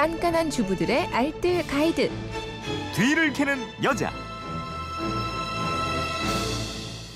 깐깐한 주부들의 알뜰 가이드. 뒤를 캐는 여자.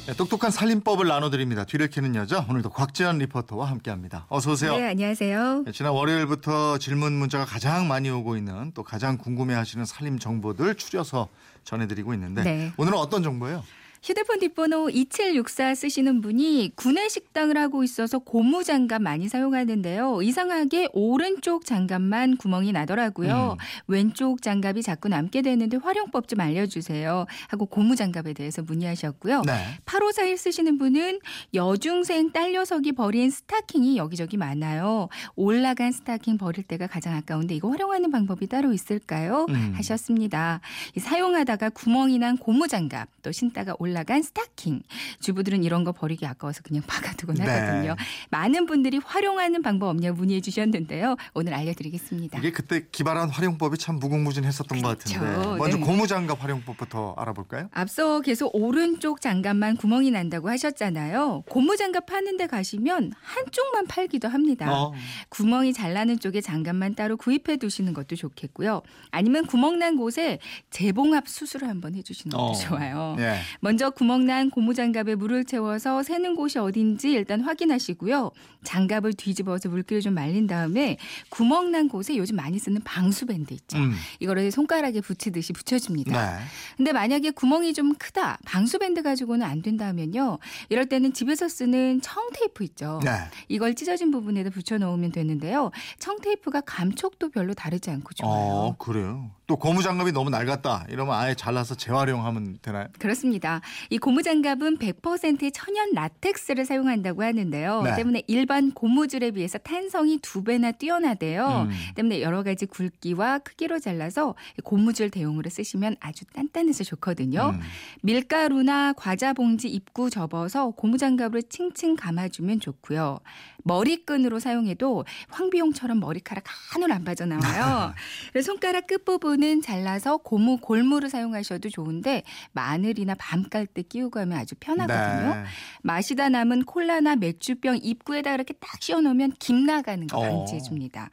네, 똑똑한 살림법을 나눠드립니다. 뒤를 캐는 여자 오늘도 곽지연 리포터와 함께합니다. 어서 오세요. 네, 안녕하세요. 네, 지난 월요일부터 질문 문자가 가장 많이 오고 있는 또 가장 궁금해하시는 살림 정보들 추려서 전해드리고 있는데 네. 오늘은 어떤 정보예요? 휴대폰 뒷번호 2764 쓰시는 분이 구내 식당을 하고 있어서 고무 장갑 많이 사용하는데요. 이상하게 오른쪽 장갑만 구멍이 나더라고요. 음. 왼쪽 장갑이 자꾸 남게 되는데 활용법 좀 알려주세요. 하고 고무 장갑에 대해서 문의하셨고요. 네. 8541 쓰시는 분은 여중생 딸 녀석이 버린 스타킹이 여기저기 많아요. 올라간 스타킹 버릴 때가 가장 아까운데 이거 활용하는 방법이 따로 있을까요? 음. 하셨습니다. 이 사용하다가 구멍이 난 고무 장갑 또 신다가 올라 간 스타킹 주부들은 이런 거 버리기 아까워서 그냥 박아두곤 네. 하거든요. 많은 분들이 활용하는 방법 없냐고 문의해 주셨는데요. 오늘 알려드리겠습니다. 이게 그때 기발한 활용법이 참 무궁무진했었던 것 그렇죠. 같은데 먼저 네. 고무장갑 활용법부터 알아볼까요? 앞서 계속 오른쪽 장갑만 구멍이 난다고 하셨잖아요. 고무장갑 파는 데 가시면 한쪽만 팔기도 합니다. 어. 구멍이 잘 나는 쪽에 장갑만 따로 구입해 두시는 것도 좋겠고요. 아니면 구멍 난 곳에 재봉합 수술을 한번 해주시는 것도 어. 좋아요. 예. 먼저 구멍난 고무장갑에 물을 채워서 새는 곳이 어딘지 일단 확인하시고요. 장갑을 뒤집어서 물기를 좀 말린 다음에 구멍난 곳에 요즘 많이 쓰는 방수밴드 있죠. 음. 이거를 손가락에 붙이듯이 붙여줍니다. 네. 근데 만약에 구멍이 좀 크다, 방수밴드 가지고는 안 된다면요. 이럴 때는 집에서 쓰는 청테이프 있죠. 네. 이걸 찢어진 부분에다 붙여놓으면 되는데요. 청테이프가 감촉도 별로 다르지 않고 좋아요. 어, 그래요. 또 고무장갑이 너무 낡았다. 이러면 아예 잘라서 재활용하면 되나요? 그렇습니다. 이 고무장갑은 100%의 천연 라텍스를 사용한다고 하는데요. 네. 때문에 일반 고무줄에 비해서 탄성이 두 배나 뛰어나대요. 음. 때문에 여러 가지 굵기와 크기로 잘라서 고무줄 대용으로 쓰시면 아주 단단해서 좋거든요. 음. 밀가루나 과자 봉지 입구 접어서 고무장갑으로 칭칭 감아주면 좋고요. 머리끈으로 사용해도 황비용처럼 머리카락 한올 안 빠져나와요. 그래서 손가락 끝부분은 잘라서 고무 골무를 사용하셔도 좋은데 마늘이나 밤 깔때 끼우고 하면 아주 편하거든요. 네. 마시다 남은 콜라나 맥주병 입구에다 이렇게 딱 씌워놓으면 김 나가는 거 어. 방지해줍니다.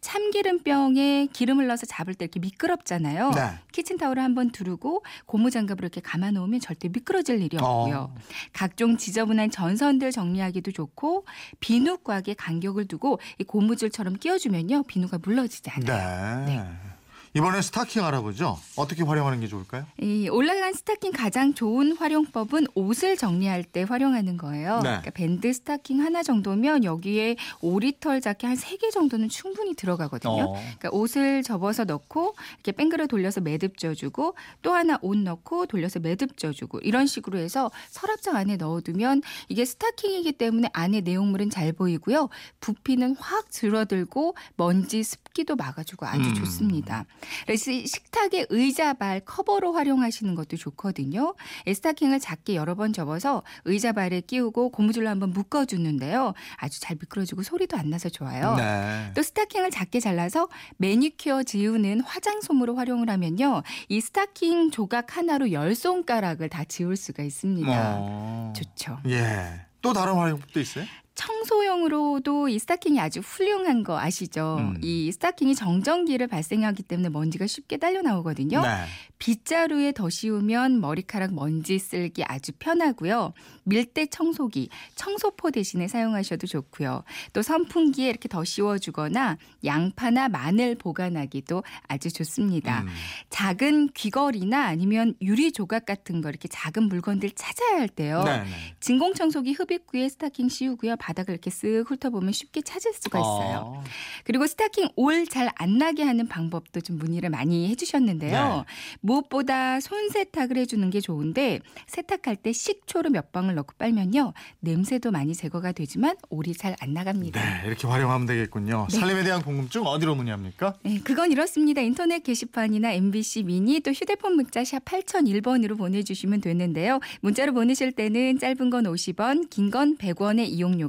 참기름병에 기름을 넣어서 잡을 때 이렇게 미끄럽잖아요. 네. 키친타올을 한번 두르고 고무장갑으로 이렇게 감아놓으면 절대 미끄러질 일이 없고요. 어. 각종 지저분한 전선들 정리하기도 좋고 비누곽에 간격을 두고 이 고무줄처럼 끼워주면요 비누가 물러지지 않아요. 네. 이번에 스타킹 알아보죠. 어떻게 활용하는 게 좋을까요? 이 올 나간 스타킹 가장 좋은 활용법은 옷을 정리할 때 활용하는 거예요. 네. 그러니까 밴드 스타킹 하나 정도면 여기에 오리털 자켓 한 세 개 정도는 충분히 들어가거든요. 어. 그러니까 옷을 접어서 넣고 이렇게 뺑글어 돌려서 매듭 쪄주고 또 하나 옷 넣고 돌려서 매듭 쪄주고 이런 식으로 해서 서랍장 안에 넣어두면 이게 스타킹이기 때문에 안에 내용물은 잘 보이고요. 부피는 확 줄어들고 먼지 습기도 막아주고 아주 음. 좋습니다. 그래서 이 식탁의 의자발 커버로 활용하시는 것도 좋거든요. 이 스타킹을 작게 여러 번 접어서 의자발에 끼우고 고무줄로 한번 묶어주는데요. 아주 잘 미끄러지고 소리도 안 나서 좋아요. 네. 또 스타킹을 작게 잘라서 매니큐어 지우는 화장솜으로 활용을 하면요. 이 스타킹 조각 하나로 열 손가락을 다 지울 수가 있습니다. 어. 좋죠. 예. 또 다른 활용법도 있어요? 청소용으로도 이 스타킹이 아주 훌륭한 거 아시죠? 음. 이 스타킹이 정전기를 발생하기 때문에 먼지가 쉽게 딸려 나오거든요. 네. 빗자루에 더 씌우면 머리카락 먼지 쓸기 아주 편하고요. 밀대 청소기, 청소포 대신에 사용하셔도 좋고요. 또 선풍기에 이렇게 더 씌워주거나 양파나 마늘 보관하기도 아주 좋습니다. 음. 작은 귀걸이나 아니면 유리 조각 같은 거 이렇게 작은 물건들 찾아야 할 때요. 네, 네. 진공청소기 흡입구에 스타킹 씌우고요. 바닥을 이렇게 쓱 훑어보면 쉽게 찾을 수가 있어요. 어. 그리고 스타킹 올 잘 안 나게 하는 방법도 좀 문의를 많이 해주셨는데요. 무엇보다 손 세탁을 해주는 게 좋은데 세탁할 때 식초를 몇 방울 넣고 빨면요 냄새도 많이 제거가 되지만 올이 잘 안 나갑니다. 네, 이렇게 활용하면 되겠군요. 네. 살림에 대한 궁금증 어디로 문의합니까? 네, 그건 이렇습니다. 인터넷 게시판이나 MBC 미니 또 휴대폰 문자 샵 8001번으로 보내주시면 되는데요. 문자로 보내실 때는 짧은 건 50원, 긴 건 100원의 이용료